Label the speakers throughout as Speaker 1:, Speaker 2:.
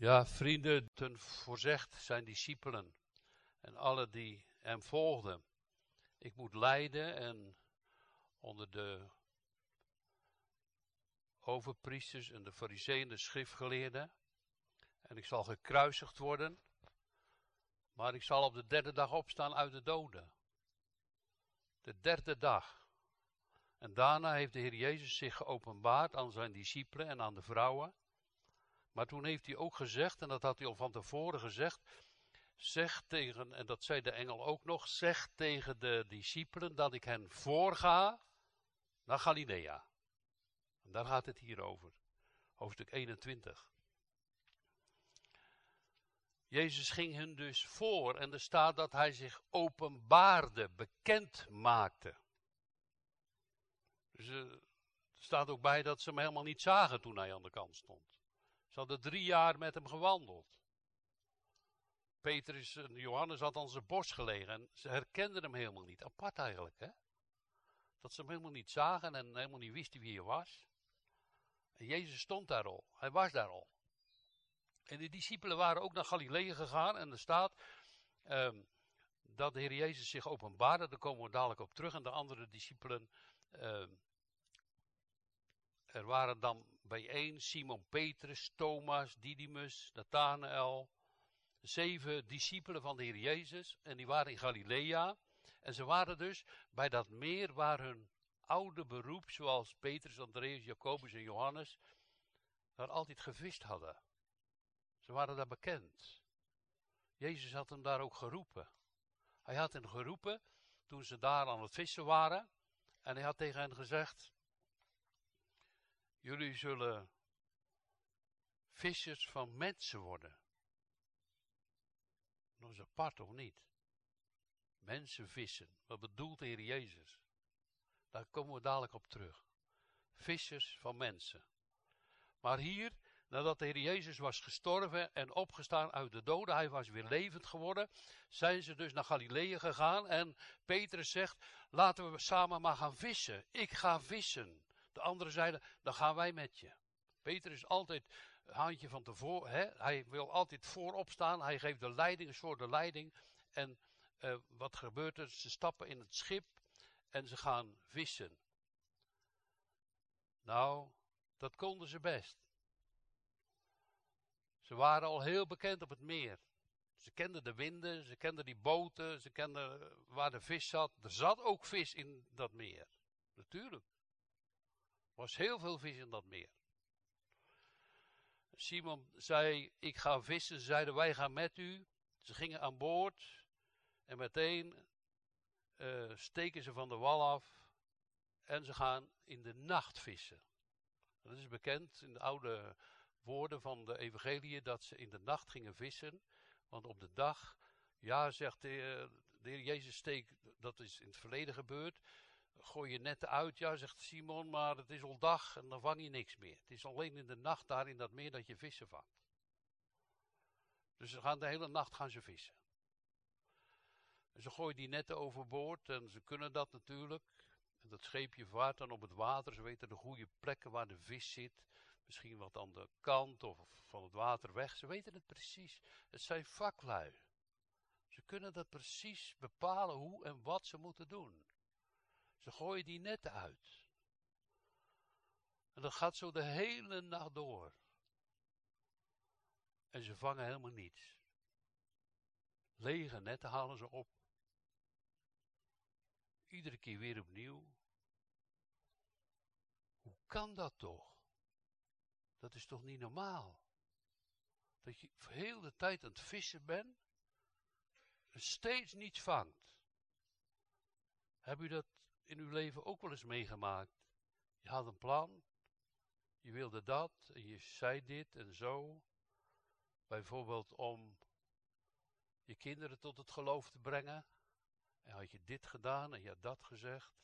Speaker 1: Ja, vrienden, ten voorzegt zijn discipelen en alle die hem volgden. Ik moet lijden en onder de overpriesters en de fariseeën en de schriftgeleerden. En ik zal gekruisigd worden, maar ik zal op de derde dag opstaan uit de doden. De derde dag. En daarna heeft de Heer Jezus zich geopenbaard aan zijn discipelen en aan de vrouwen. Maar toen heeft hij ook gezegd, en dat had hij al van tevoren gezegd, zeg tegen, en dat zei de engel ook nog, zeg tegen de discipelen dat ik hen voorga naar Galilea. En daar gaat het hier over. Hoofdstuk 21. Jezus ging hun dus voor en er staat dat hij zich openbaarde, bekend maakte. Dus uh, er staat ook bij dat ze hem helemaal niet zagen toen hij aan de kant stond. Ze hadden drie jaar met hem gewandeld. Petrus en Johannes had aan zijn borst gelegen en ze herkenden hem helemaal niet. Apart eigenlijk, hè? Dat ze hem helemaal niet zagen en helemaal niet wisten wie hij was. En Jezus stond daar al. Hij was daar al. En de discipelen waren ook naar Galilea gegaan en er staat um, dat de Heer Jezus zich openbaarde. Daar komen we dadelijk op terug. En de andere discipelen, um, er waren dan bijeen Simon Petrus, Thomas, Didymus, Nathanael. Zeven discipelen van de Heer Jezus. En die waren in Galilea. En ze waren dus bij dat meer waar hun oude beroep, zoals Petrus, Andreas, Jacobus en Johannes, daar altijd gevist hadden. Ze waren daar bekend. Jezus had hem daar ook geroepen. Hij had hen geroepen toen ze daar aan het vissen waren. En hij had tegen hen gezegd: Jullie zullen vissers van mensen worden. Nog eens apart of niet? Mensen vissen. Wat bedoelt de Heer Jezus? Daar komen we dadelijk op terug. Vissers van mensen. Maar hier nadat de Heer Jezus was gestorven en opgestaan uit de doden, hij was weer levend geworden, zijn ze dus naar Galilea gegaan en Petrus zegt, laten we samen maar gaan vissen. Ik ga vissen. De anderen zeiden, dan gaan wij met je. Petrus is altijd handje van tevoren, hè? hij wil altijd voorop staan, hij geeft de leiding, een soort de leiding. En uh, wat gebeurt er? Ze stappen in het schip en ze gaan vissen. Nou, dat konden ze best. Ze waren al heel bekend op het meer. Ze kenden de winden, ze kenden die boten, ze kenden waar de vis zat. Er zat ook vis in dat meer. Natuurlijk. Was heel veel vis in dat meer. Simon zei, ik ga vissen. Ze zeiden, wij gaan met u. Ze gingen aan boord. En meteen uh, steken ze van de wal af. En ze gaan in de nacht vissen. Dat is bekend in de oude woorden van de evangelie dat ze in de nacht gingen vissen. Want op de dag, ja, zegt de, de heer Jezus, steek, dat is in het verleden gebeurd. Gooi je netten uit, ja, zegt Simon, maar het is al dag en dan vang je niks meer. Het is alleen in de nacht daar in dat meer dat je vissen vangt. Dus ze gaan de hele nacht gaan ze vissen. En ze gooien die netten overboord en ze kunnen dat natuurlijk. En dat scheepje vaart dan op het water. Ze weten de goede plekken waar de vis zit. Misschien wat aan de kant of van het water weg. Ze weten het precies. Het zijn vaklui. Ze kunnen dat precies bepalen hoe en wat ze moeten doen. Ze gooien die netten uit. En dat gaat zo de hele nacht door. En ze vangen helemaal niets. Lege netten halen ze op. Iedere keer weer opnieuw. Hoe kan dat toch? Dat is toch niet normaal? Dat je heel de tijd aan het vissen bent en steeds niets vangt. Heb u dat in uw leven ook wel eens meegemaakt? Je had een plan, je wilde dat en je zei dit en zo. Bijvoorbeeld om je kinderen tot het geloof te brengen. En had je dit gedaan en je had dat gezegd.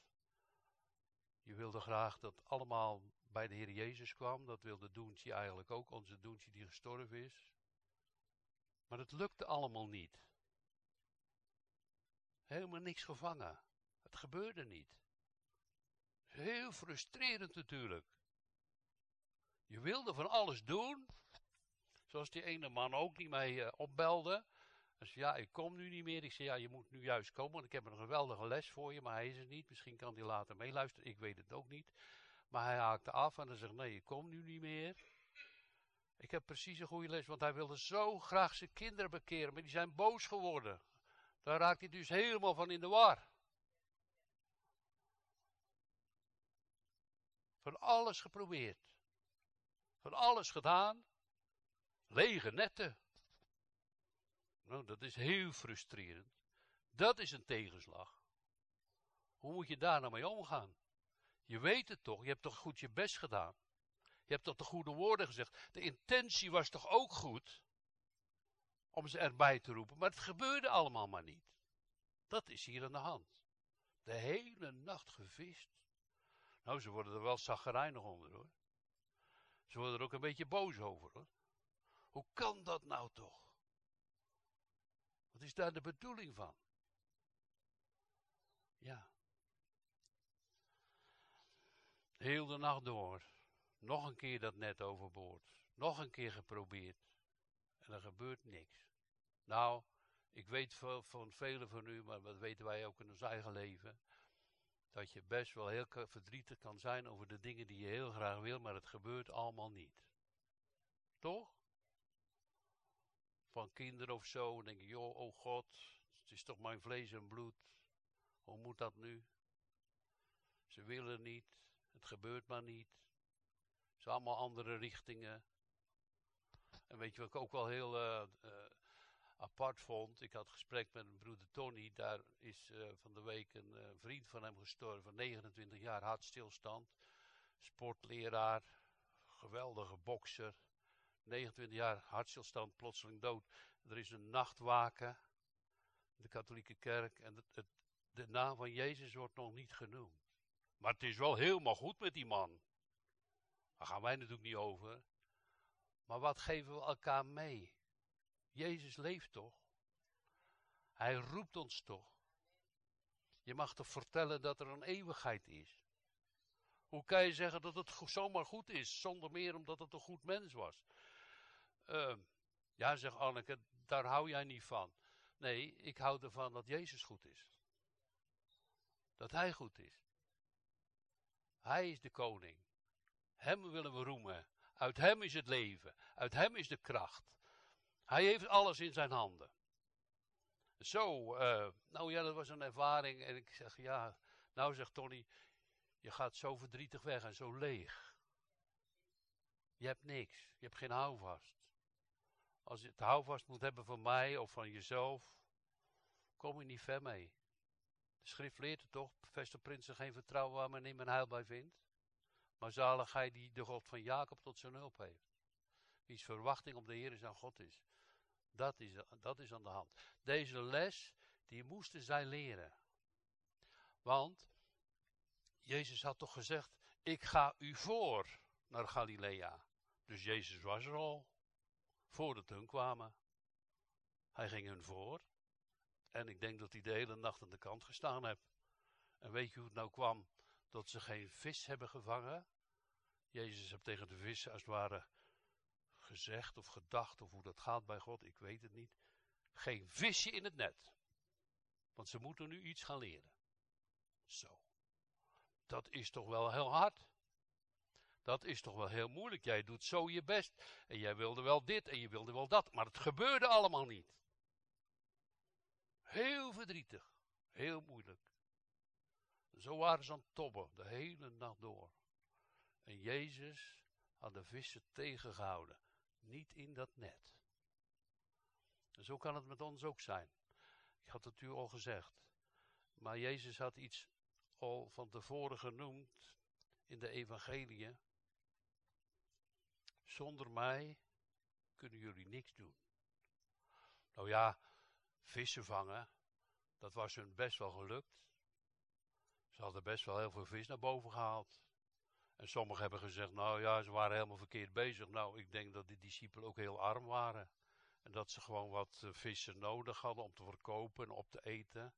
Speaker 1: Je wilde graag dat allemaal bij de Heer Jezus kwam. Dat wilde Doentje eigenlijk ook, onze Doentje die gestorven is. Maar het lukte allemaal niet. Helemaal niks gevangen. Gebeurde niet. Heel frustrerend natuurlijk. Je wilde van alles doen. Zoals die ene man ook die mij uh, opbelde. Dus ja, ik kom nu niet meer. Ik zei, ja, je moet nu juist komen, want ik heb een geweldige les voor je, maar hij is er niet. Misschien kan hij later meeluisteren, ik weet het ook niet. Maar hij haakte af en hij zegt, nee, je komt nu niet meer. Ik heb precies een goede les, want hij wilde zo graag zijn kinderen bekeren, maar die zijn boos geworden. Daar raakt hij dus helemaal van in de war. Van alles geprobeerd. Van alles gedaan. Lege netten. Nou, dat is heel frustrerend. Dat is een tegenslag. Hoe moet je daar nou mee omgaan? Je weet het toch, je hebt toch goed je best gedaan. Je hebt toch de goede woorden gezegd. De intentie was toch ook goed om ze erbij te roepen, maar het gebeurde allemaal maar niet. Dat is hier aan de hand. De hele nacht gevist. Nou, ze worden er wel zaggerijnig onder hoor. Ze worden er ook een beetje boos over hoor. Hoe kan dat nou toch? Wat is daar de bedoeling van? Ja. Heel de nacht door. Nog een keer dat net overboord. Nog een keer geprobeerd. En er gebeurt niks. Nou, ik weet van, van velen van u, maar dat weten wij ook in ons eigen leven. Dat je best wel heel verdrietig kan zijn over de dingen die je heel graag wil, maar het gebeurt allemaal niet. Toch? Van kinderen of zo, denk je, joh, oh God, het is toch mijn vlees en bloed. Hoe moet dat nu? Ze willen niet, het gebeurt maar niet. Het zijn allemaal andere richtingen. En weet je wat ik ook wel heel uh, uh, apart vond? Ik had gesprek met broeder Tony. Daar is uh, van de week een vriend van hem gestorven. 29 jaar hartstilstand. Sportleraar. Geweldige bokser. 29 jaar hartstilstand, plotseling dood. Er is een nachtwaken. De katholieke kerk. En het, het, de naam van Jezus wordt nog niet genoemd. Maar het is wel helemaal goed met die man. Daar gaan wij natuurlijk niet over. Maar wat geven we elkaar mee? Jezus leeft toch? Hij roept ons toch? Je mag toch vertellen dat er een eeuwigheid is? Hoe kan je zeggen dat het zomaar goed is, zonder meer omdat het een goed mens was? Uh, ja, zegt Anneke, daar hou jij niet van. Nee, ik hou ervan dat Jezus goed is. Dat Hij goed is. Hij is de koning. Hem willen we roemen. Uit Hem is het leven. Uit Hem is de kracht. Hij heeft alles in zijn handen. Zo, uh, nou ja, dat was een ervaring. En ik zeg, ja, nou zegt Tony, je gaat zo verdrietig weg en zo leeg. Je hebt niks. Je hebt geen houvast. Als je het houvast moet hebben van mij of van jezelf, kom je niet ver mee. De schrift leert het toch, bevestig prinsen geen vertrouwen waar men in mijn heil bij vindt. Maar zalig hij die de God van Jacob tot zijn hulp heeft. Wie's verwachting op de Heer is aan God is. Dat is, dat is aan de hand. Deze les, die moesten zij leren. Want, Jezus had toch gezegd, ik ga u voor naar Galilea. Dus Jezus was er al, voordat hun kwamen. Hij ging hun voor. En ik denk dat hij de hele nacht aan de kant gestaan heeft. En weet je hoe het nou kwam dat ze geen vis hebben gevangen? Jezus heeft tegen de vissen als het ware gezegd of gedacht of hoe dat gaat bij God, ik weet het niet. Geen visje in het net. Want ze moeten nu iets gaan leren. Zo. Dat is toch wel heel hard. Dat is toch wel heel moeilijk. Jij doet zo je best. En jij wilde wel dit en je wilde wel dat. Maar het gebeurde allemaal niet. Heel verdrietig. Heel moeilijk. Zo waren ze aan het tobben, de hele nacht door. En Jezus had de vissen tegengehouden. Niet in dat net. Zo kan het met ons ook zijn. Ik had het u al gezegd. Maar Jezus had iets al van tevoren genoemd in de evangeliën. Zonder mij kunnen jullie niks doen. Nou ja, vissen vangen, dat was hun best wel gelukt. Ze hadden best wel heel veel vis naar boven gehaald. En sommigen hebben gezegd, nou ja, ze waren helemaal verkeerd bezig. Nou, ik denk dat die discipelen ook heel arm waren. En dat ze gewoon wat uh, vissen nodig hadden om te verkopen en op te eten.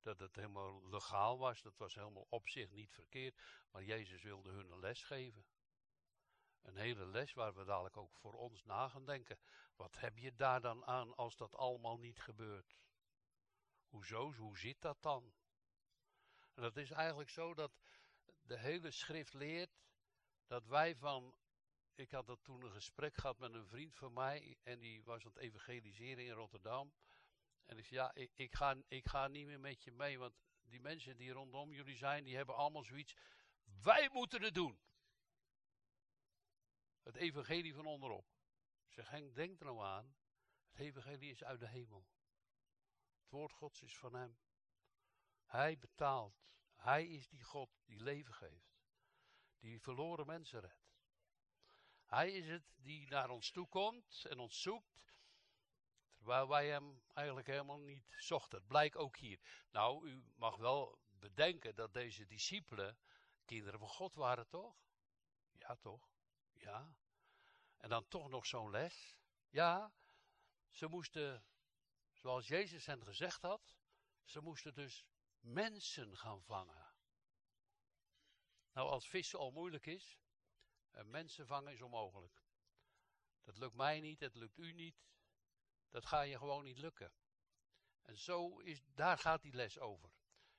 Speaker 1: Dat het helemaal legaal was, dat was helemaal op zich niet verkeerd. Maar Jezus wilde hun een les geven. Een hele les waar we dadelijk ook voor ons na gaan denken. Wat heb je daar dan aan als dat allemaal niet gebeurt? Hoezo? Hoe zit dat dan? En dat is eigenlijk zo dat de hele schrift leert dat wij van. Ik had dat toen een gesprek gehad met een vriend van mij en die was aan het evangeliseren in Rotterdam. En ik zei: Ja, ik, ik, ga, ik ga niet meer met je mee, want die mensen die rondom jullie zijn, die hebben allemaal zoiets. Wij moeten het doen. Het evangelie van onderop. Zeg Henk, denk er nou aan. Het evangelie is uit de hemel. Het woord Gods is van hem. Hij betaalt. Hij is die God die leven geeft. Die verloren mensen redt. Hij is het die naar ons toe komt en ons zoekt. Terwijl wij hem eigenlijk helemaal niet zochten. Blijkt ook hier. Nou, u mag wel bedenken dat deze discipelen kinderen van God waren, toch? Ja, toch? Ja. En dan toch nog zo'n les. Ja, ze moesten, zoals Jezus hen gezegd had, ze moesten dus mensen gaan vangen. Nou, als vissen al moeilijk is, en mensen vangen is onmogelijk. Dat lukt mij niet, dat lukt u niet. Dat ga je gewoon niet lukken. En zo is, daar gaat die les over.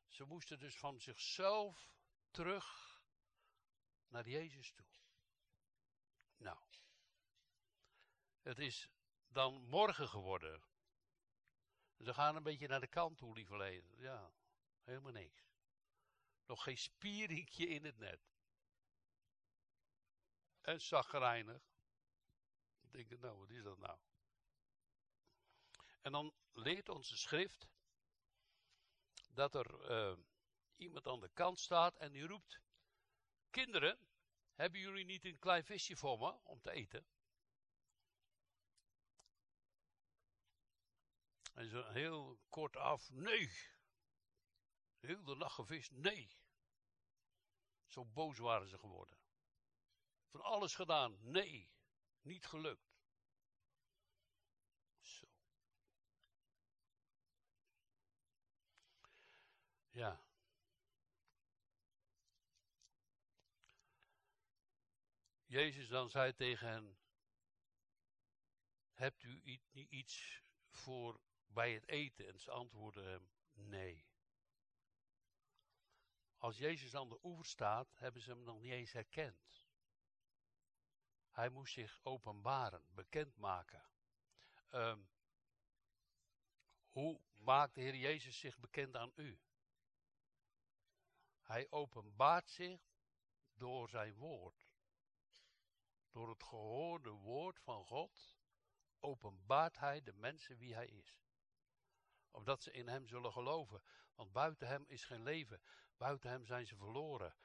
Speaker 1: Ze moesten dus van zichzelf terug naar Jezus toe. Nou, het is dan morgen geworden. Ze gaan een beetje naar de kant toe, lieverleden. Ja, helemaal niks. Nog geen spieringje in het net. En zagrijnig. Ik denk, nou, wat is dat nou? En dan leert onze schrift dat er uh, iemand aan de kant staat en die roept: Kinderen, hebben jullie niet een klein visje voor me om te eten? En zo heel kort af: Nee. Heel de nacht gevist: Nee. Zo boos waren ze geworden. Van alles gedaan: Nee. Niet gelukt. Zo. Ja. Jezus dan zei tegen hen: Hebt u iets voor bij het eten? En ze antwoordden hem: Nee. Als Jezus aan de oever staat, hebben ze hem nog niet eens herkend. Hij moest zich openbaren, bekendmaken. Um, hoe maakt de Heer Jezus zich bekend aan u? Hij openbaart zich door zijn woord. Door het gehoorde woord van God openbaart hij de mensen wie hij is. Opdat ze in hem zullen geloven. Want buiten hem is geen leven. Buiten hem zijn ze verloren.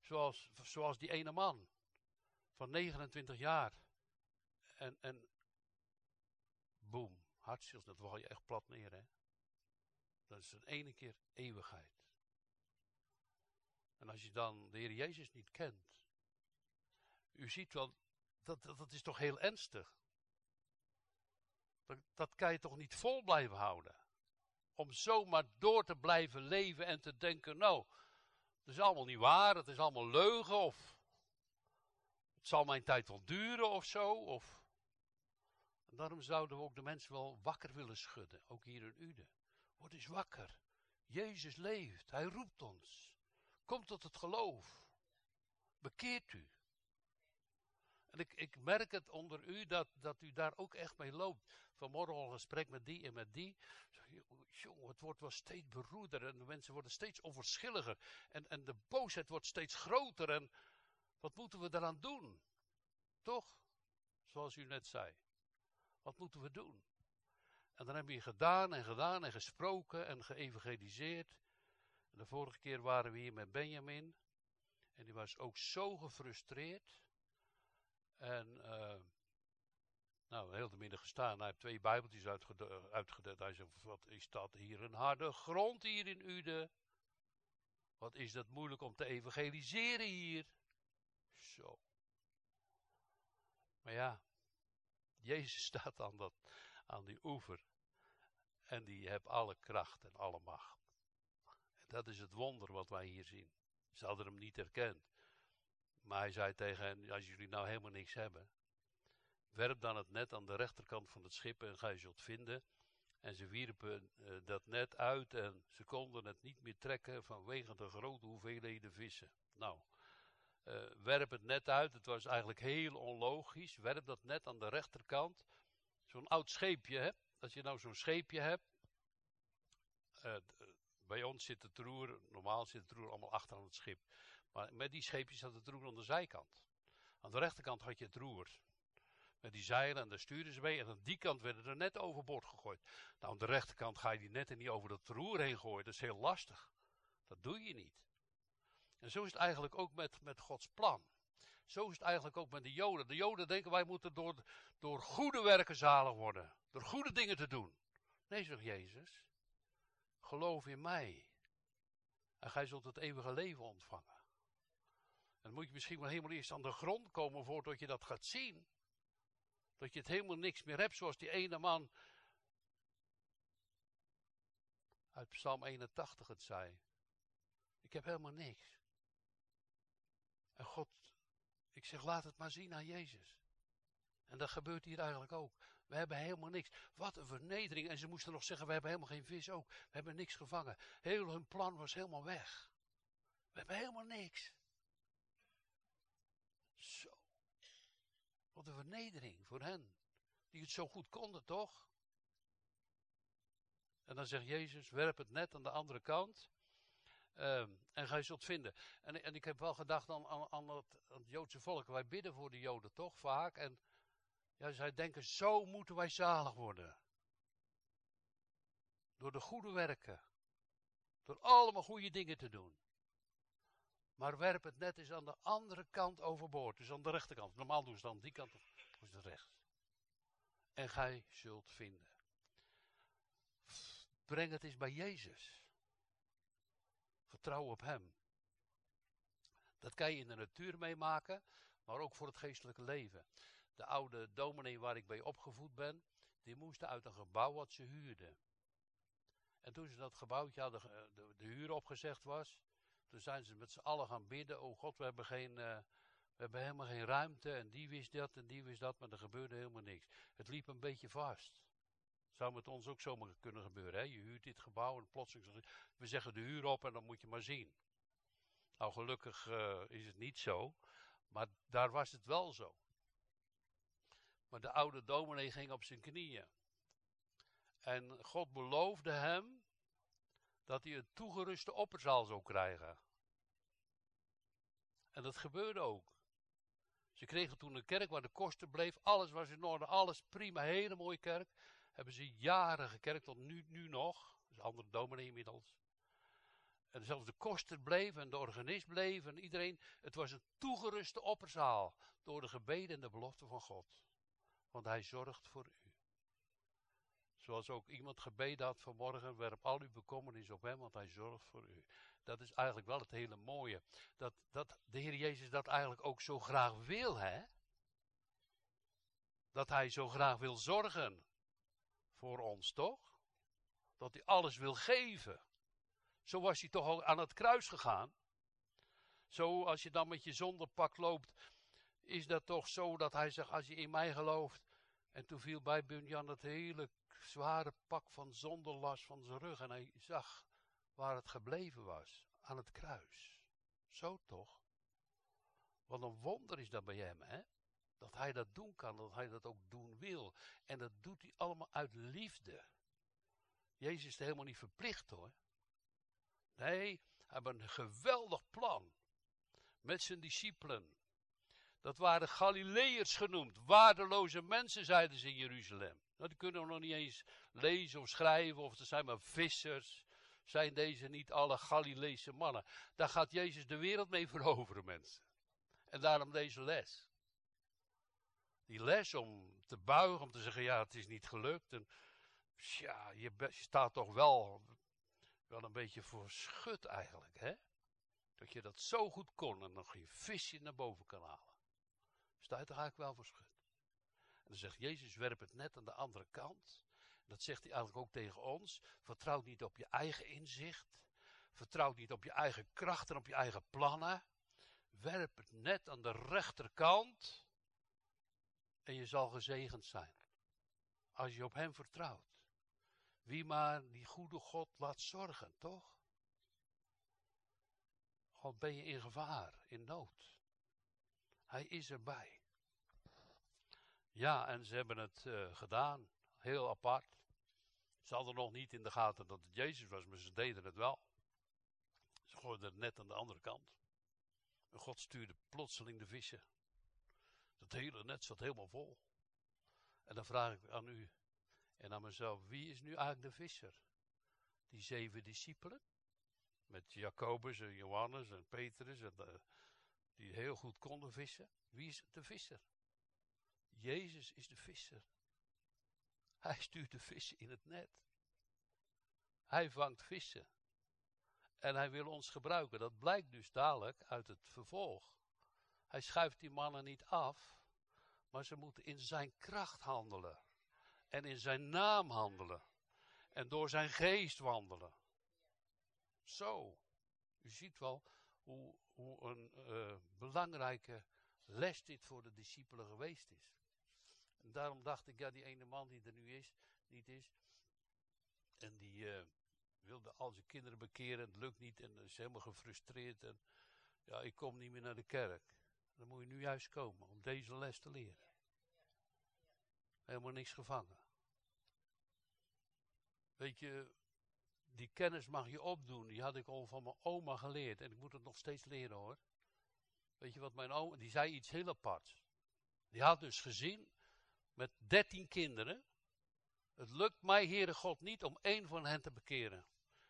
Speaker 1: Zoals, zoals die ene man van 29 jaar. En, en boem, hartstikke, dat val je echt plat neer, hè. Dat is een ene keer eeuwigheid. En als je dan de Heer Jezus niet kent, u ziet wel, dat, dat, is toch heel ernstig. Dat, dat kan je toch niet vol blijven houden. Om zomaar door te blijven leven en te denken, nou, het is allemaal niet waar, het is allemaal leugen, of het zal mijn tijd wel duren of zo, of... Daarom zouden we ook de mensen wel wakker willen schudden, ook hier in Uden. Word eens wakker. Jezus leeft, hij roept ons. Kom tot het geloof. Bekeert u. En ik, ik merk het onder u dat, dat u daar ook echt mee loopt. Vanmorgen al een gesprek met die en met die. Jongen, het wordt wel steeds beroerder en de mensen worden steeds onverschilliger. En, en de boosheid wordt steeds groter. En wat moeten we daaraan doen? Toch? Zoals u net zei. Wat moeten we doen? En dan hebben we gedaan en gedaan en gesproken en geëvangeliseerd. En de vorige keer waren we hier met Benjamin. En die was ook zo gefrustreerd. En uh, nou, heel de middag gestaan. Hij heeft twee bijbeltjes uitgedeeld. Hij zegt, wat is dat hier een harde grond hier in Uden? Wat is dat moeilijk om te evangeliseren hier? Zo. Maar ja, Jezus staat aan, dat, aan die oever. En die heeft alle kracht en alle macht. En dat is het wonder wat wij hier zien. Ze hadden hem niet herkend. Maar hij zei tegen hen, als jullie nou helemaal niks hebben, werp dan het net aan de rechterkant van het schip en ga je zult vinden. En ze wierpen uh, dat net uit en ze konden het niet meer trekken vanwege de grote hoeveelheden vissen. Nou, uh, werp het net uit. Het was eigenlijk heel onlogisch. Werp dat net aan de rechterkant. Zo'n oud scheepje, hè? Als je nou zo'n scheepje hebt. Uh, bij ons zit het roer, normaal zit het roer allemaal achter aan het schip. Maar met die scheepjes zat het roer aan de zijkant. Aan de rechterkant had je het roer. Met die zeilen en daar stuurden ze mee. En aan die kant werden er net overboord gegooid. Nou, aan de rechterkant ga je die netten niet over dat roer heen gooien. Dat is heel lastig. Dat doe je niet. En zo is het eigenlijk ook met, met Gods plan. Zo is het eigenlijk ook met de Joden. De Joden denken wij moeten door, door goede werken zalig worden. Door goede dingen te doen. Nee, zegt Jezus. Geloof in mij. En gij zult het eeuwige leven ontvangen. Dan moet je misschien wel helemaal eerst aan de grond komen voordat je dat gaat zien. Dat je het helemaal niks meer hebt, zoals die ene man uit Psalm 81 het zei. Ik heb helemaal niks. En God, ik zeg, laat het maar zien aan Jezus. En dat gebeurt hier eigenlijk ook. We hebben helemaal niks. Wat een vernedering. En ze moesten nog zeggen, we hebben helemaal geen vis ook. We hebben niks gevangen. Heel hun plan was helemaal weg. We hebben helemaal niks. Wat een vernedering voor hen. Die het zo goed konden, toch? En dan zegt Jezus, werp het net aan de andere kant. Um, en gij zult vinden. En, en ik heb wel gedacht aan, aan, het, aan, het, Joodse volk. Wij bidden voor de Joden toch vaak. En ja, zij denken, zo moeten wij zalig worden. Door de goede werken. Door allemaal goede dingen te doen. Maar werp het net eens aan de andere kant overboord. Dus aan de rechterkant. Normaal doen ze dan die kant rechts. En gij zult vinden. Breng het eens bij Jezus. Vertrouw op Hem. Dat kan je in de natuur meemaken, maar ook voor het geestelijke leven. De oude dominee waar ik bij opgevoed ben, die moesten uit een gebouw wat ze huurden. En toen ze dat gebouwtje hadden, de, de huur opgezegd was, toen zijn ze met z'n allen gaan bidden. Oh God, we hebben, geen, uh, we hebben helemaal geen ruimte. En die wist dat en die wist dat, maar er gebeurde helemaal niks. Het liep een beetje vast. Zou met ons ook zomaar kunnen gebeuren. Hè? Je huurt dit gebouw en plotseling we zeggen de huur op en dan moet je maar zien. Nou, gelukkig uh, is het niet zo. Maar daar was het wel zo. Maar de oude dominee ging op zijn knieën. En God beloofde hem dat hij een toegeruste opperzaal zou krijgen. En dat gebeurde ook. Ze kregen toen een kerk waar de kosten bleef, alles was in orde, alles prima, hele mooie kerk. Hebben ze jaren gekerkt, tot nu, nu nog. Dat is andere dominee inmiddels. En zelfs de kosten bleven en de organist bleef en iedereen. Het was een toegeruste opperzaal door de gebeden en de belofte van God. Want hij zorgt voor u. Zoals ook iemand gebeden had vanmorgen, werp al uw bekommernis op hem, want hij zorgt voor u. Dat is eigenlijk wel het hele mooie. Dat, dat de Heer Jezus dat eigenlijk ook zo graag wil, hè? Dat hij zo graag wil zorgen voor ons, toch? Dat hij alles wil geven. Zo was hij toch al aan het kruis gegaan. Zo, als je dan met je zonderpak loopt, is dat toch zo dat hij zegt, als je in mij gelooft. En toen viel bij Bunjan het hele zware pak van zonderlast van zijn rug. En hij zag waar het gebleven was, aan het kruis. Zo toch? Wat een wonder is dat bij hem, hè? Dat hij dat doen kan, dat hij dat ook doen wil. En dat doet hij allemaal uit liefde. Jezus is helemaal niet verplicht hoor. Nee, hij heeft een geweldig plan. Met zijn discipelen. Dat waren Galileërs genoemd. Waardeloze mensen, zeiden ze in Jeruzalem. Nou, die kunnen we nog niet eens lezen of schrijven, of ze zijn maar vissers. Zijn deze niet alle Galileese mannen? Daar gaat Jezus de wereld mee veroveren, mensen. En daarom deze les. Die les om te buigen, om te zeggen, ja, het is niet gelukt. En ja, je, je staat toch wel, wel een beetje voor schut eigenlijk, hè? Dat je dat zo goed kon en nog je visje naar boven kan halen. Sta je toch eigenlijk wel voor schut. En dan zegt Jezus, werp het net aan de andere kant. Dat zegt hij eigenlijk ook tegen ons. Vertrouw niet op je eigen inzicht. Vertrouw niet op je eigen kracht en op je eigen plannen. werp het net aan de rechterkant en je zal gezegend zijn. Als je op hem vertrouwt. Wie maar die goede God laat zorgen, toch? Al ben je in gevaar, in nood. Hij is erbij. Ja, en ze hebben het uh, gedaan. Heel apart. Ze hadden nog niet in de gaten dat het Jezus was, maar ze deden het wel. Ze gooiden het net aan de andere kant. En God stuurde plotseling de vissen. Dat hele net zat helemaal vol. En dan vraag ik aan u en aan mezelf, wie is nu eigenlijk de visser? Die zeven discipelen? Met Jacobus en Johannes en Petrus, en, uh, die heel goed konden vissen. Wie is de visser? Jezus is de visser. Hij stuurt de vissen in het net. Hij vangt vissen. En hij wil ons gebruiken. Dat blijkt dus dadelijk uit het vervolg. Hij schuift die mannen niet af, maar ze moeten in zijn kracht handelen. En in zijn naam handelen. En door zijn geest wandelen. Zo. U ziet wel hoe, een uh, belangrijke les dit voor de discipelen geweest is. En daarom dacht ik, ja, die ene man die er nu is, niet is. En die uh, wilde al zijn kinderen bekeren. Het lukt niet en is helemaal gefrustreerd. En ja, ik kom niet meer naar de kerk. Dan moet je nu juist komen om deze les te leren. Helemaal niks gevangen. Weet je, die kennis mag je opdoen. Die had ik al van mijn oma geleerd. En ik moet het nog steeds leren hoor. Weet je wat mijn oma, die zei iets heel aparts. Die had dus gezien met dertien kinderen. Het lukt mij, Heere God, niet om één van hen te bekeren.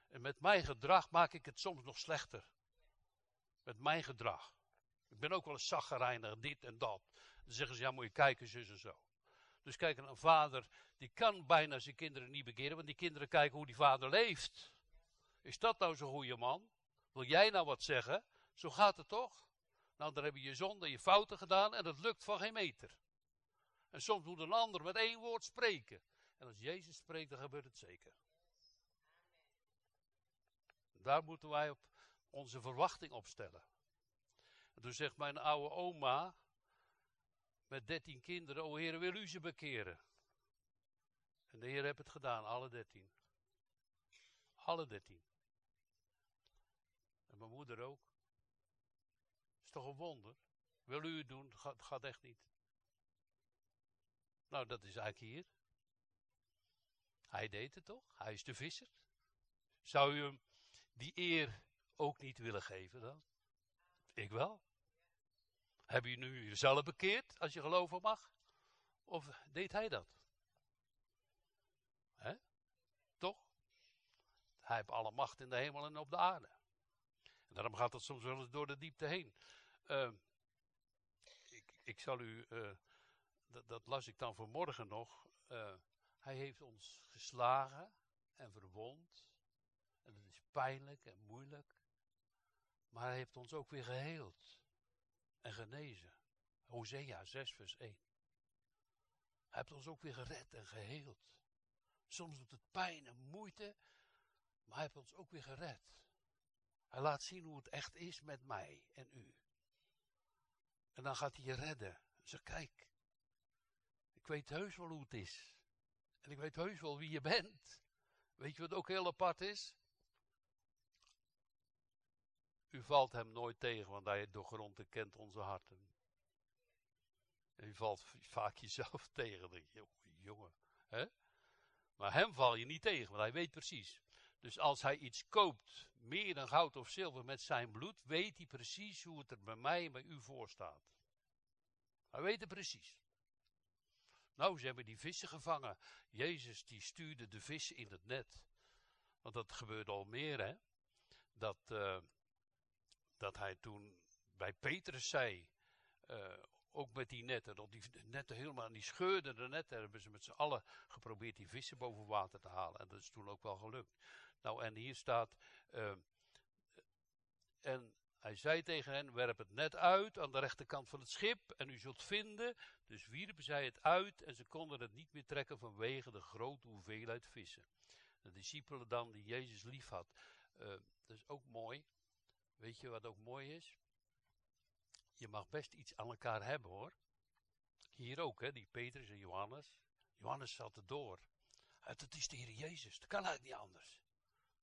Speaker 1: En met mijn gedrag maak ik het soms nog slechter. Met mijn gedrag. Ik ben ook wel eens zaggerijnig, dit en dat. Dan zeggen ze, ja moet je kijken, zus en zo. Dus kijk, een vader, die kan bijna zijn kinderen niet bekeren, want die kinderen kijken hoe die vader leeft. Is dat nou zo'n goede man? Wil jij nou wat zeggen? Zo gaat het toch? Nou, dan heb je je zonde, je fouten gedaan en dat lukt van geen meter. En soms moet een ander met één woord spreken. En als Jezus spreekt, dan gebeurt het zeker. Daar moeten wij op onze verwachting op stellen. En toen zegt mijn oude oma, met dertien kinderen, o Heer, wil u ze bekeren? En de Heer heeft het gedaan, alle dertien. Alle dertien. En mijn moeder ook. Is toch een wonder? Wil u het doen? Gaat, gaat echt niet. Nou, dat is eigenlijk hier. Hij deed het toch? Hij is de visser. Zou u hem die eer ook niet willen geven dan? Ik wel. Heb je nu jezelf bekeerd, als je geloven mag? Of deed hij dat? Hè? Toch? Hij heeft alle macht in de hemel en op de aarde. En daarom gaat het soms wel eens door de diepte heen. Uh, ik, ik, zal u, uh, dat, dat, las ik dan vanmorgen nog. Uh, hij heeft ons geslagen en verwond. En dat is pijnlijk en moeilijk. Maar hij heeft ons ook weer geheeld en genezen. Hosea 6, vers 1. Hij heeft ons ook weer gered en geheeld. Soms doet het pijn en moeite, maar hij heeft ons ook weer gered. Hij laat zien hoe het echt is met mij en u. En dan gaat hij je redden. Zeg, kijk, ik weet heus wel hoe het is. En ik weet heus wel wie je bent. Weet je wat ook heel apart is? U valt hem nooit tegen, want hij doorgrondt en kent onze harten. En u valt vaak jezelf tegen. Denk je, jongen, hè? Maar hem val je niet tegen, want hij weet precies. Dus als hij iets koopt, meer dan goud of zilver met zijn bloed, weet hij precies hoe het er bij mij en bij u voor staat. Hij weet het precies. Nou, ze hebben die vissen gevangen. Jezus die stuurde de vissen in het net. Want dat gebeurde al meer, hè. Dat, uh, dat hij toen bij Petrus zei, uh, ook met die netten, dat die netten helemaal, die scheurden de netten, hebben ze met z'n allen geprobeerd die vissen boven water te halen. En dat is toen ook wel gelukt. Nou, en hier staat, uh, en hij zei tegen hen, werp het net uit aan de rechterkant van het schip en u zult vinden. Dus wierpen zij het uit en ze konden het niet meer trekken vanwege de grote hoeveelheid vissen. De discipelen dan die Jezus lief had. Uh, dat is ook mooi. Weet je wat ook mooi is? je mag best iets aan elkaar hebben hoor. Hier ook, hè, die Petrus en Johannes. Johannes zat er door. Het is de Heer Jezus, dat kan eigenlijk niet anders.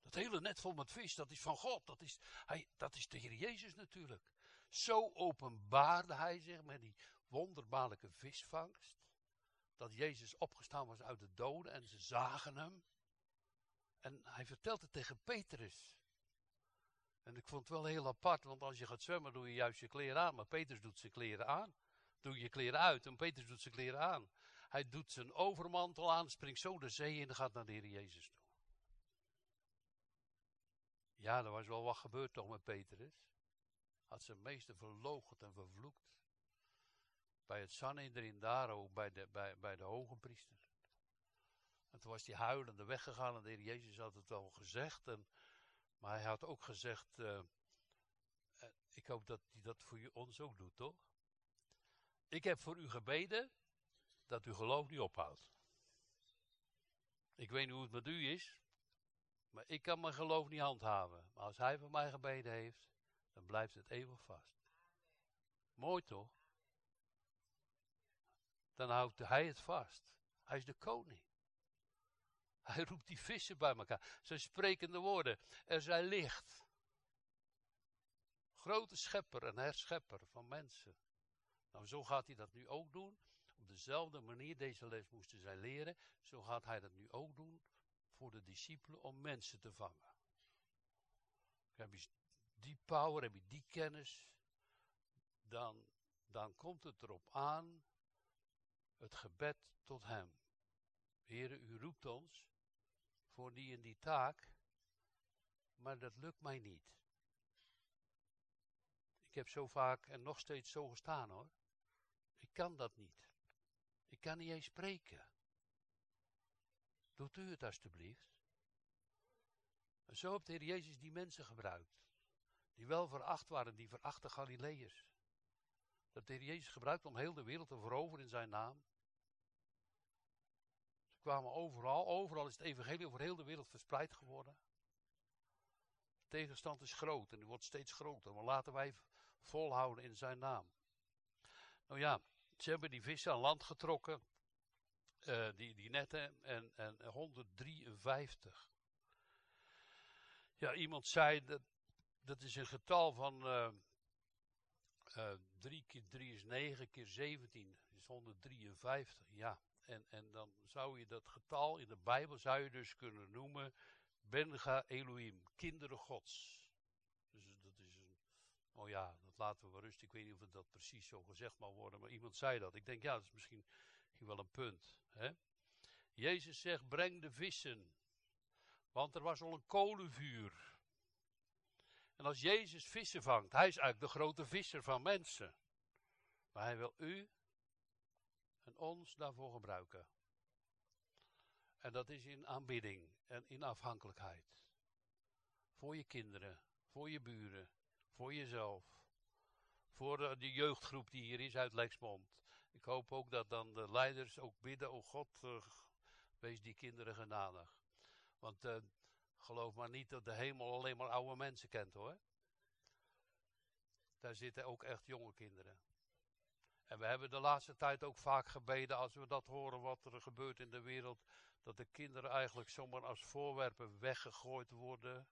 Speaker 1: Dat hele net vol met vis, dat is van God. Dat is, hij, dat is de Heer Jezus natuurlijk. Zo openbaarde hij zich met die wonderbaarlijke visvangst. Dat Jezus opgestaan was uit de doden en ze zagen hem. En hij vertelt het tegen Petrus. En ik vond het wel heel apart, want als je gaat zwemmen doe je juist je kleren aan. Maar Petrus doet zijn kleren aan. Doe je kleren uit en Petrus doet zijn kleren aan. Hij doet zijn overmantel aan, springt zo de zee in en gaat naar de Heer Jezus toe. Ja, er was wel wat gebeurd toch met Petrus. Had zijn meester verloochend en vervloekt. Bij het Sanhedrin daar ook, bij de, bij, bij de hoge priester. En toen was hij huilende weggegaan en de Heer Jezus had het wel gezegd. En, maar hij had ook gezegd, uh, ik hoop dat hij dat voor ons ook doet, toch? Ik heb voor u gebeden dat uw geloof niet ophoudt. Ik weet niet hoe het met u is, maar ik kan mijn geloof niet handhaven. Maar als hij voor mij gebeden heeft, dan blijft het eeuwig vast. Mooi toch? Dan houdt hij het vast. Hij is de koning. Hij roept die vissen bij elkaar. Zijn sprekende woorden. Er zijn licht. Grote schepper en herschepper van mensen. Nou, zo gaat hij dat nu ook doen. Op dezelfde manier, deze les moesten zij leren. Zo gaat hij dat nu ook doen voor de discipelen om mensen te vangen. Heb je die power, heb je die kennis, dan, dan komt het erop aan het gebed tot Hem. Heren, u roept ons voor die en die taak, maar dat lukt mij niet. Ik heb zo vaak en nog steeds zo gestaan hoor. Ik kan dat niet. Ik kan niet eens spreken. Doet u het alstublieft. En zo heeft de Heer Jezus die mensen gebruikt. Die wel veracht waren, die verachte Galileërs. Dat de Heer Jezus gebruikt om heel de wereld te veroveren in zijn naam. Kwamen overal, overal is het evangelie over heel de wereld verspreid geworden. De tegenstand is groot en die wordt steeds groter. Maar laten wij volhouden in zijn naam. Nou ja, ze hebben die vissen aan land getrokken. Uh, die, die netten en, en 153. Ja, iemand zei dat dat is een getal van uh, uh, 3 keer 3 is 9 keer 17 is 153. Ja, en, en dan zou je dat getal in de Bijbel zou je dus kunnen noemen Benga Elohim, kinderen gods. Dus dat is een, oh ja, dat laten we wel rustig. Ik weet niet of het dat precies zo gezegd mag worden, maar iemand zei dat. Ik denk, ja, dat is misschien, misschien wel een punt. Hè? Jezus zegt, breng de vissen. Want er was al een kolenvuur. En als Jezus vissen vangt, hij is eigenlijk de grote visser van mensen. Maar hij wil u en ons daarvoor gebruiken. En dat is in aanbidding en in afhankelijkheid. Voor je kinderen, voor je buren, voor jezelf. Voor de, jeugdgroep die hier is uit Lexmond. Ik hoop ook dat dan de leiders ook bidden, oh God, uh, wees die kinderen genadig. Want uh, geloof maar niet dat de hemel alleen maar oude mensen kent hoor. Daar zitten ook echt jonge kinderen. En we hebben de laatste tijd ook vaak gebeden, als we dat horen wat er gebeurt in de wereld, dat de kinderen eigenlijk zomaar als voorwerpen weggegooid worden,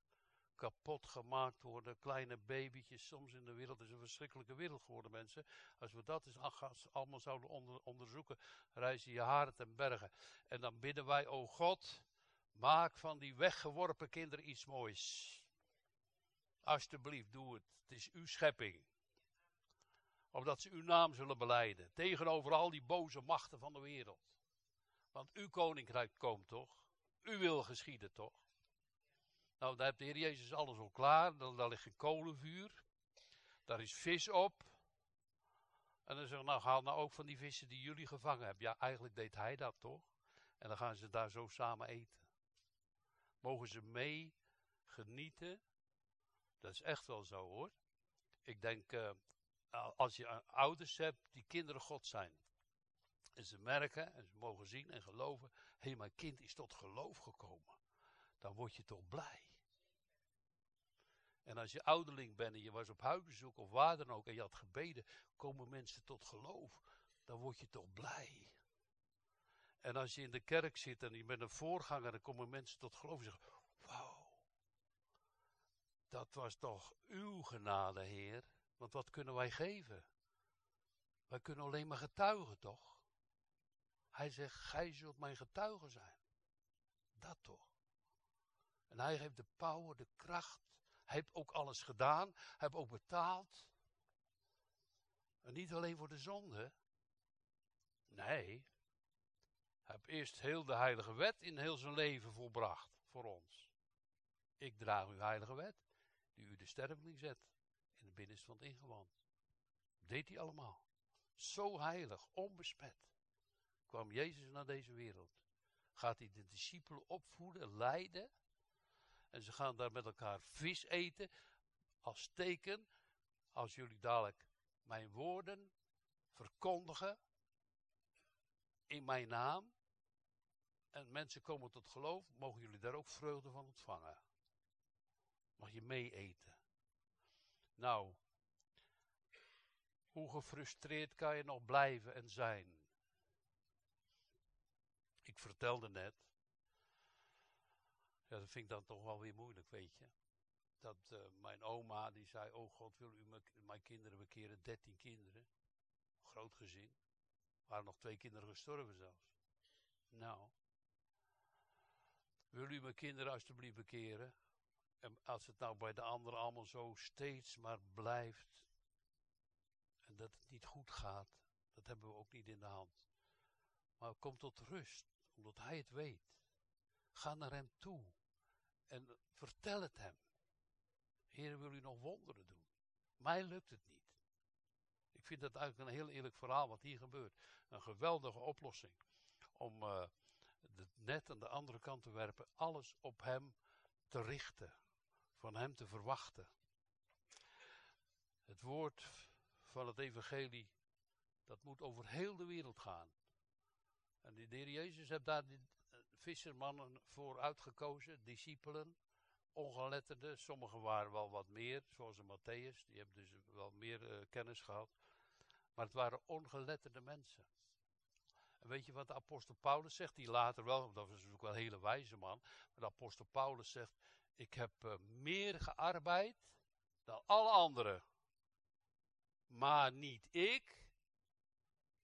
Speaker 1: kapot gemaakt worden, kleine babytjes. Soms in de wereld is een verschrikkelijke wereld geworden, mensen. Als we dat eens allemaal zouden onder, onderzoeken, reizen je haren ten bergen. En dan bidden wij, o God, maak van die weggeworpen kinderen iets moois. Alsjeblieft, doe het. Het is uw schepping opdat ze uw naam zullen beleiden. Tegenover al die boze machten van de wereld. Want uw koninkrijk komt toch? U wil geschieden toch? Nou, daar heeft de Heer Jezus alles al klaar. Daar, ligt een kolenvuur. Daar is vis op. En dan zegt nou haal nou ook van die vissen die jullie gevangen hebben. Ja, eigenlijk deed hij dat toch? En dan gaan ze daar zo samen eten. Mogen ze mee genieten? Dat is echt wel zo hoor. Ik denk, uh, als je ouders hebt die kinderen God zijn. En ze merken en ze mogen zien en geloven. Hé, mijn kind is tot geloof gekomen. Dan word je toch blij. En als je ouderling bent en je was op huisbezoek of waar dan ook en je had gebeden, komen mensen tot geloof. Dan word je toch blij. En als je in de kerk zit en je bent een voorganger, dan komen mensen tot geloof en zeggen: Wauw, dat was toch uw genade, Heer. Want wat kunnen wij geven? Wij kunnen alleen maar getuigen, toch? Hij zegt: Gij zult mijn getuigen zijn. Dat toch. En hij heeft de power, de kracht. Hij heeft ook alles gedaan. Hij heeft ook betaald. En niet alleen voor de zonde. Nee, hij heeft eerst heel de heilige wet in heel zijn leven volbracht voor ons. Ik draag uw heilige wet, die u de sterveling zet het ingewand. Deed hij allemaal. Zo heilig, onbesmet, kwam Jezus naar deze wereld. Gaat hij de discipelen opvoeden, leiden. En ze gaan daar met elkaar vis eten. Als teken, als jullie dadelijk mijn woorden verkondigen in mijn naam, en mensen komen tot geloof, mogen jullie daar ook vreugde van ontvangen. Mag je mee eten. Nou, hoe gefrustreerd kan je nog blijven en zijn? Ik vertelde net, ja, dat vind ik dan toch wel weer moeilijk, weet je. Dat uh, mijn oma, die zei, oh God, wil u mijn kinderen bekeren? Dertien kinderen. Groot gezin. Er waren nog twee kinderen gestorven zelfs. Nou, wil u mijn kinderen alstublieft bekeren? En als het nou bij de anderen allemaal zo steeds maar blijft. En dat het niet goed gaat. Dat hebben we ook niet in de hand. Maar kom tot rust. Omdat hij het weet. Ga naar hem toe. En vertel het hem. Heer, wil u nog wonderen doen? Mij lukt het niet. Ik vind dat eigenlijk een heel eerlijk verhaal wat hier gebeurt. Een geweldige oplossing. Om... Uh, het net aan de andere kant te werpen, alles op Hem te richten, van Hem te verwachten. Het woord van het Evangelie, dat moet over heel de wereld gaan. En de Heer Jezus heeft daar de vissermannen voor uitgekozen, discipelen, ongeletterden. Sommigen waren wel wat meer, zoals Matthäus, die hebben dus wel meer uh, kennis gehad. Maar het waren ongeletterde mensen. En weet je wat de apostel Paulus zegt? Die later wel, dat was ook wel een hele wijze man. Maar de apostel Paulus zegt: Ik heb uh, meer gearbeid dan alle anderen. Maar niet ik,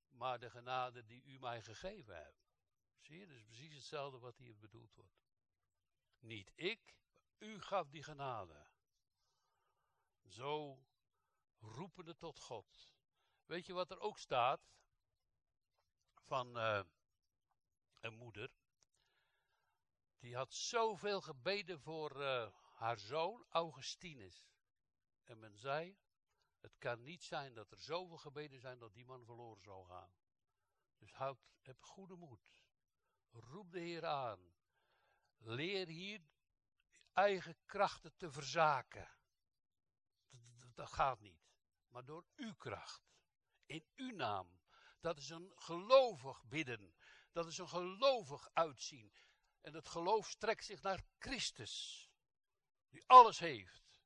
Speaker 1: maar de genade die u mij gegeven hebt. Zie je, dus precies hetzelfde wat hier bedoeld wordt. Niet ik, u gaf die genade. Zo roepende tot God. Weet je wat er ook staat? van uh, een moeder. Die had zoveel gebeden voor uh, haar zoon Augustinus. En men zei, het kan niet zijn dat er zoveel gebeden zijn dat die man verloren zou gaan. Dus houd, heb goede moed. Roep de Heer aan. Leer hier eigen krachten te verzaken. Dat, dat gaat niet. Maar door uw kracht. In uw naam. Dat is een gelovig bidden. Dat is een gelovig uitzien. En het geloof strekt zich naar Christus. Die alles heeft.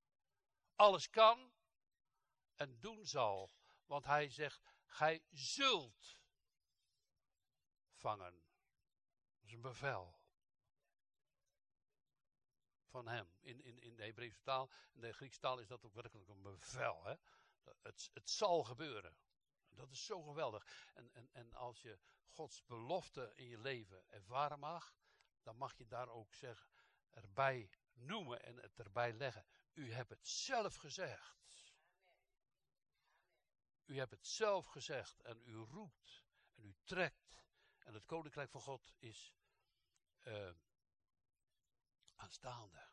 Speaker 1: Alles kan en doen zal. Want hij zegt, gij zult vangen. Dat is een bevel. Van hem. In, in, in de Hebreeuwse taal, in de Griekse taal is dat ook werkelijk een bevel. Hè? Het, het zal gebeuren. Dat is zo geweldig. En, en, en als je Gods belofte in je leven ervaren mag, dan mag je daar ook zeggen, erbij noemen en het erbij leggen. U hebt het zelf gezegd. U hebt het zelf gezegd en u roept en u trekt. En het koninkrijk van God is uh, aanstaande.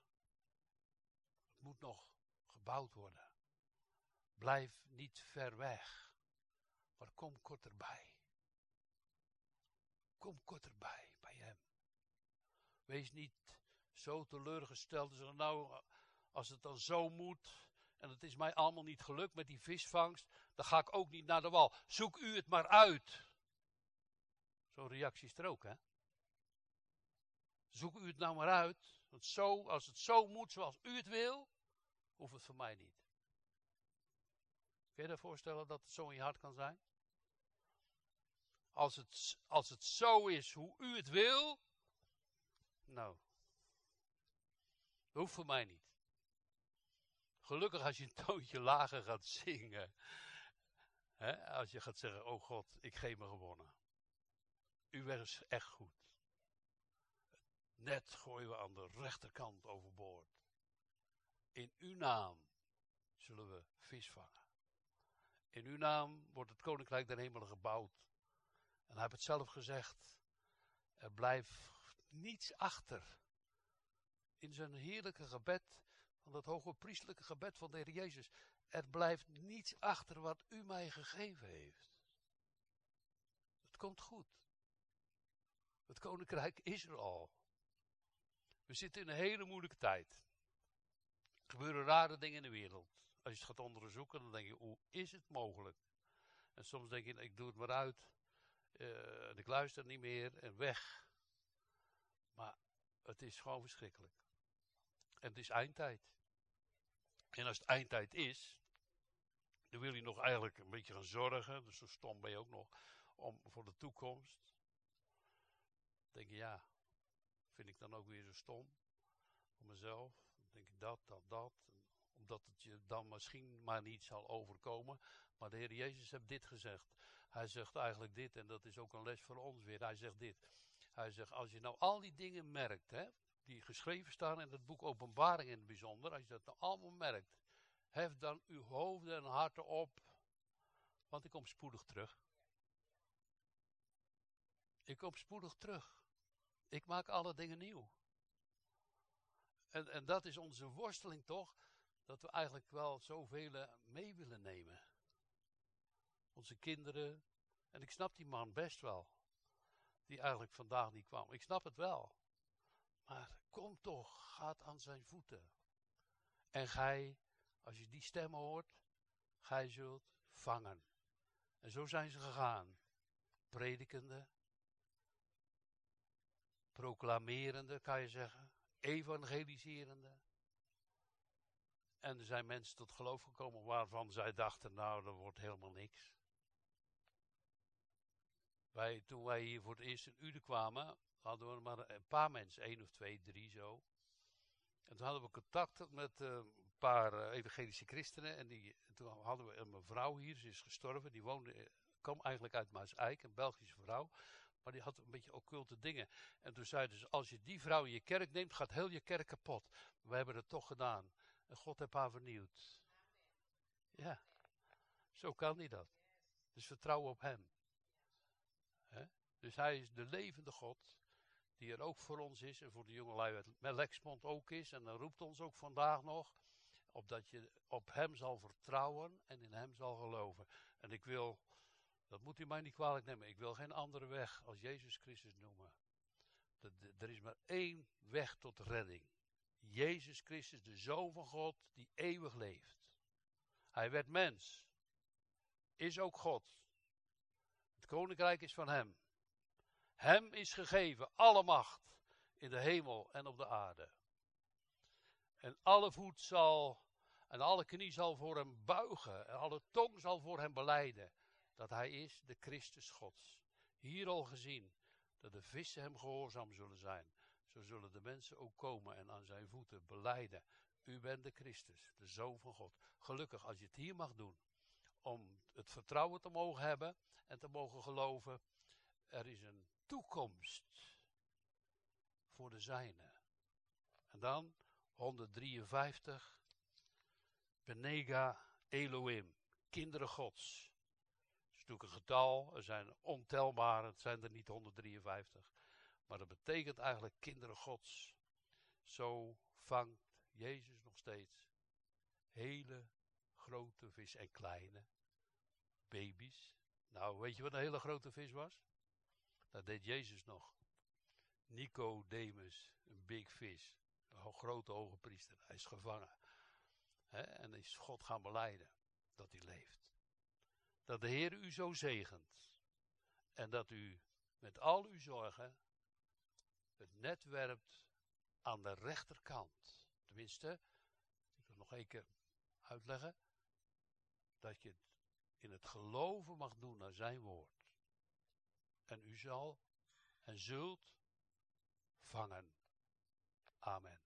Speaker 1: Het moet nog gebouwd worden. Blijf niet ver weg. Maar kom korterbij. Kom korterbij. Wees niet zo teleurgesteld nou, als het dan zo moet en het is mij allemaal niet gelukt met die visvangst, dan ga ik ook niet naar de wal. Zoek u het maar uit. Zo'n reactie is er ook, hè? Zoek u het nou maar uit. Want zo, als het zo moet zoals u het wil, hoeft het voor mij niet. Kun je je voorstellen dat het zo in je hart kan zijn? Als het, als het zo is hoe u het wil, nou, hoeft voor mij niet. Gelukkig als je een toontje lager gaat zingen. Hè, als je gaat zeggen, oh God, ik geef me gewonnen. Weg is echt goed. Net gooien we aan de rechterkant overboord. In uw naam zullen we vis vangen. In uw naam wordt het koninkrijk der hemelen gebouwd. En hij heeft het zelf gezegd. Er blijft niets achter. In zijn heerlijke gebed, van dat hoge priestelijke gebed van de Heer Jezus. Er blijft niets achter wat u mij gegeven heeft. Het komt goed. Het koninkrijk is er al. We zitten in een hele moeilijke tijd. Er gebeuren rare dingen in de wereld. Als je het gaat onderzoeken, dan denk je, hoe is het mogelijk? En soms denk je, ik doe het maar uit. Uh, en ik luister niet meer en weg. Het is gewoon verschrikkelijk. En het is eindtijd. En als het eindtijd is, dan wil je nog eigenlijk een beetje gaan zorgen. Dus zo stom ben je ook nog. Om, voor de toekomst. Dan denk je, ja, vind ik dan ook weer zo stom. Voor mezelf. Dan denk ik dat, dat, dat. Omdat het je dan misschien maar niet zal overkomen. Maar de Heer Jezus heeft dit gezegd. Hij zegt eigenlijk dit, en dat is ook een les voor ons weer. Hij zegt dit. Hij zegt, als je nou al die dingen merkt, hè, die geschreven staan in het boek Openbaring in het bijzonder, als je dat nou allemaal merkt, hef dan uw hoofden en harten op, want ik kom spoedig terug. Ik kom spoedig terug. Ik maak alle dingen nieuw. En, en dat is onze worsteling toch, dat we eigenlijk wel zoveel mee willen nemen. Onze kinderen. En ik snap die man best wel. Die eigenlijk vandaag niet kwam. Ik snap het wel. Maar kom toch, gaat aan zijn voeten. En gij, als je die stem hoort, gij zult vangen. En zo zijn ze gegaan. Predikende, proclamerende, kan je zeggen, evangeliserende. En er zijn mensen tot geloof gekomen waarvan zij dachten, nou, dat wordt helemaal niks. Wij, toen wij hier voor het eerst in Uden kwamen, hadden we maar een paar mensen, één of twee, drie zo. En toen hadden we contact met uh, een paar uh, evangelische christenen. En die, toen hadden we een mevrouw hier, ze is gestorven. Die woonde, uh, kwam eigenlijk uit Maas-Eik, een Belgische vrouw. Maar die had een beetje occulte dingen. En toen zeiden ze, als je die vrouw in je kerk neemt, gaat heel je kerk kapot. We hebben het toch gedaan. En God heeft haar vernieuwd. Ja, zo kan hij dat. Dus vertrouw op hem. Dus hij is de levende God, die er ook voor ons is en voor de jongelui uit Lexmond ook is. En dan roept ons ook vandaag nog, opdat je op hem zal vertrouwen en in hem zal geloven. En ik wil dat moet u mij niet kwalijk nemen. Ik wil geen andere weg als Jezus Christus noemen. Er is maar één weg tot redding. Jezus Christus, de Zoon van God, die eeuwig leeft. Hij werd mens. Is ook God. Koninkrijk is van Hem. Hem is gegeven alle macht in de hemel en op de aarde. En alle voet zal, en alle knie zal voor Hem buigen, en alle tong zal voor Hem beleiden dat hij is de Christus Gods. Hier al gezien dat de vissen hem gehoorzaam zullen zijn, zo zullen de mensen ook komen en aan zijn voeten beleiden. U bent de Christus, de Zoon van God. Gelukkig als je het hier mag doen, om het vertrouwen te mogen hebben en te mogen geloven, er is een toekomst voor de zijne. En dan 153, Benega Elohim, kinderen Gods is natuurlijk een getal, er zijn ontelbare, het zijn er niet 153. Maar dat betekent eigenlijk kinderen gods. Zo vangt Jezus nog steeds hele grote vis en kleine baby's. Nou, weet je wat een hele grote vis was? Dat deed Jezus nog. Nicodemus, een big fish. Een grote hoge priester. Hij is gevangen. en is God gaan beleiden dat hij leeft dat de Heer u zo zegent. En dat u met al uw zorgen het net werpt aan de rechterkant. Tenminste, zal nog één keer uitleggen. Dat je het in het geloven mag doen naar zijn woord. En u zal en zult vangen. Amen.